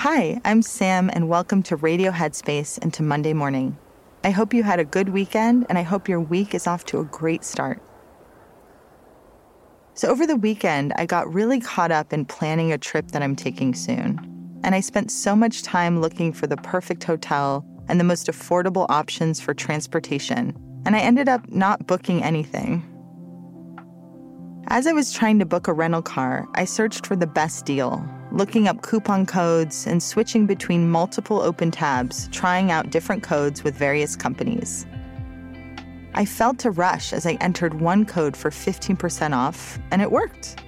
Hi, I'm Sam, and welcome to Radio Headspace and to Monday Morning. I hope you had a good weekend, and I hope your week is off to a great start. So, over the weekend, I got really caught up in planning a trip that I'm taking soon. And I spent so much time looking for the perfect hotel and the most affordable options for transportation, and I ended up not booking anything. As I was trying to book a rental car, I searched for the best deal, looking up coupon codes and switching between multiple open tabs, trying out different codes with various companies. I felt a rush as I entered one code for 15% off, and it worked.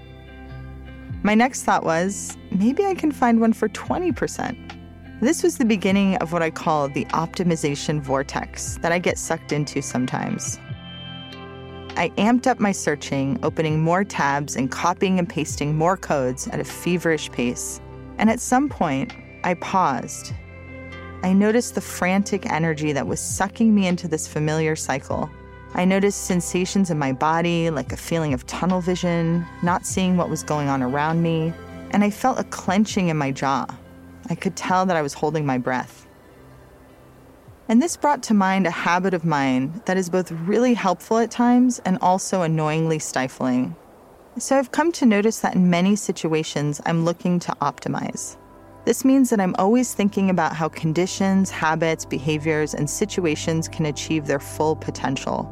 My next thought was maybe I can find one for 20%. This was the beginning of what I call the optimization vortex that I get sucked into sometimes. I amped up my searching, opening more tabs and copying and pasting more codes at a feverish pace. And at some point, I paused. I noticed the frantic energy that was sucking me into this familiar cycle. I noticed sensations in my body, like a feeling of tunnel vision, not seeing what was going on around me, and I felt a clenching in my jaw. I could tell that I was holding my breath. And this brought to mind a habit of mine that is both really helpful at times and also annoyingly stifling. So I've come to notice that in many situations, I'm looking to optimize. This means that I'm always thinking about how conditions, habits, behaviors, and situations can achieve their full potential.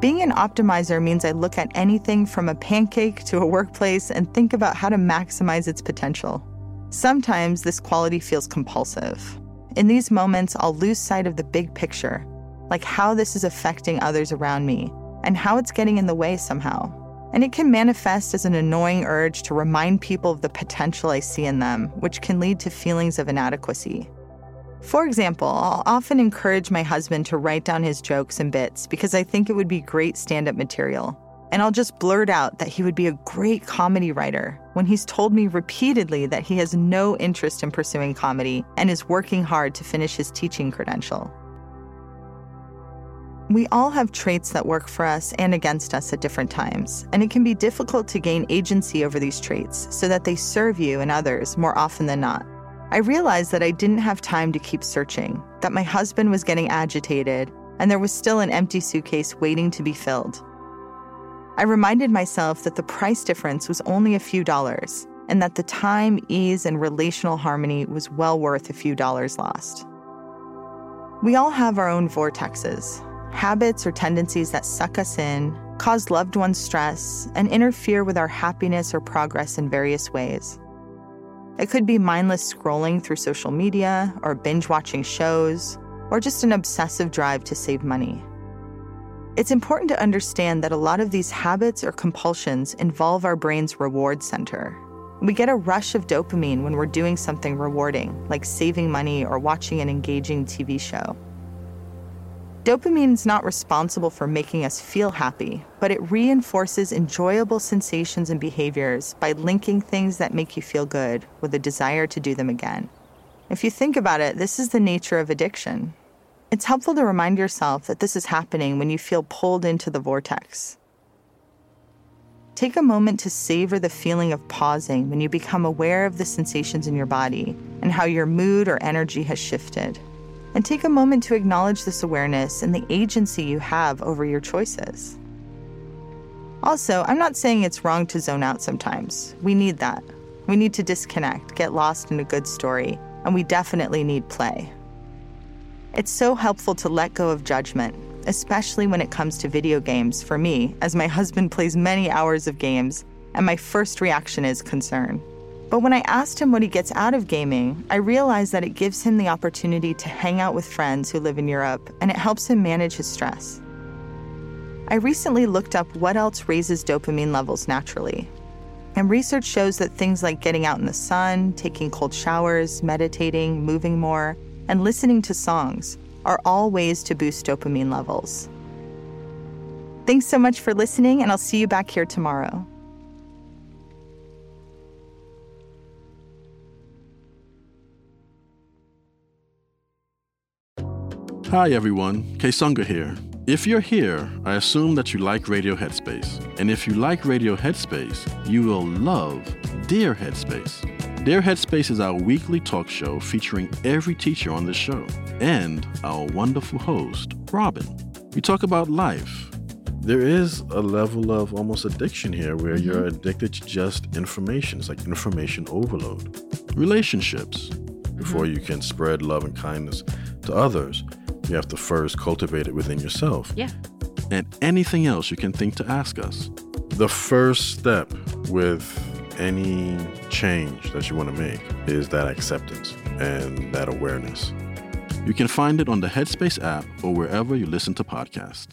Being an optimizer means I look at anything from a pancake to a workplace and think about how to maximize its potential. Sometimes this quality feels compulsive. In these moments, I'll lose sight of the big picture, like how this is affecting others around me and how it's getting in the way somehow. And it can manifest as an annoying urge to remind people of the potential I see in them, which can lead to feelings of inadequacy. For example, I'll often encourage my husband to write down his jokes and bits because I think it would be great stand up material. And I'll just blurt out that he would be a great comedy writer when he's told me repeatedly that he has no interest in pursuing comedy and is working hard to finish his teaching credential. We all have traits that work for us and against us at different times, and it can be difficult to gain agency over these traits so that they serve you and others more often than not. I realized that I didn't have time to keep searching, that my husband was getting agitated, and there was still an empty suitcase waiting to be filled. I reminded myself that the price difference was only a few dollars, and that the time, ease, and relational harmony was well worth a few dollars lost. We all have our own vortexes, habits or tendencies that suck us in, cause loved ones stress, and interfere with our happiness or progress in various ways. It could be mindless scrolling through social media, or binge watching shows, or just an obsessive drive to save money. It's important to understand that a lot of these habits or compulsions involve our brain's reward center. We get a rush of dopamine when we're doing something rewarding, like saving money or watching an engaging TV show. Dopamine is not responsible for making us feel happy, but it reinforces enjoyable sensations and behaviors by linking things that make you feel good with a desire to do them again. If you think about it, this is the nature of addiction. It's helpful to remind yourself that this is happening when you feel pulled into the vortex. Take a moment to savor the feeling of pausing when you become aware of the sensations in your body and how your mood or energy has shifted and take a moment to acknowledge this awareness and the agency you have over your choices. Also, I'm not saying it's wrong to zone out sometimes. We need that. We need to disconnect, get lost in a good story, and we definitely need play. It's so helpful to let go of judgment, especially when it comes to video games for me, as my husband plays many hours of games, and my first reaction is concern. But when I asked him what he gets out of gaming, I realized that it gives him the opportunity to hang out with friends who live in Europe and it helps him manage his stress. I recently looked up what else raises dopamine levels naturally. And research shows that things like getting out in the sun, taking cold showers, meditating, moving more, and listening to songs are all ways to boost dopamine levels. Thanks so much for listening, and I'll see you back here tomorrow. Hi everyone, Kessonga here. If you're here, I assume that you like Radio Headspace. And if you like Radio Headspace, you will love Dear Headspace. Dear Headspace is our weekly talk show featuring every teacher on the show and our wonderful host, Robin. We talk about life. There is a level of almost addiction here where mm-hmm. you're addicted to just information. It's like information overload. Relationships. Before mm-hmm. you can spread love and kindness to others, you have to first cultivate it within yourself. Yeah. And anything else you can think to ask us. The first step with any change that you want to make is that acceptance and that awareness. You can find it on the Headspace app or wherever you listen to podcasts.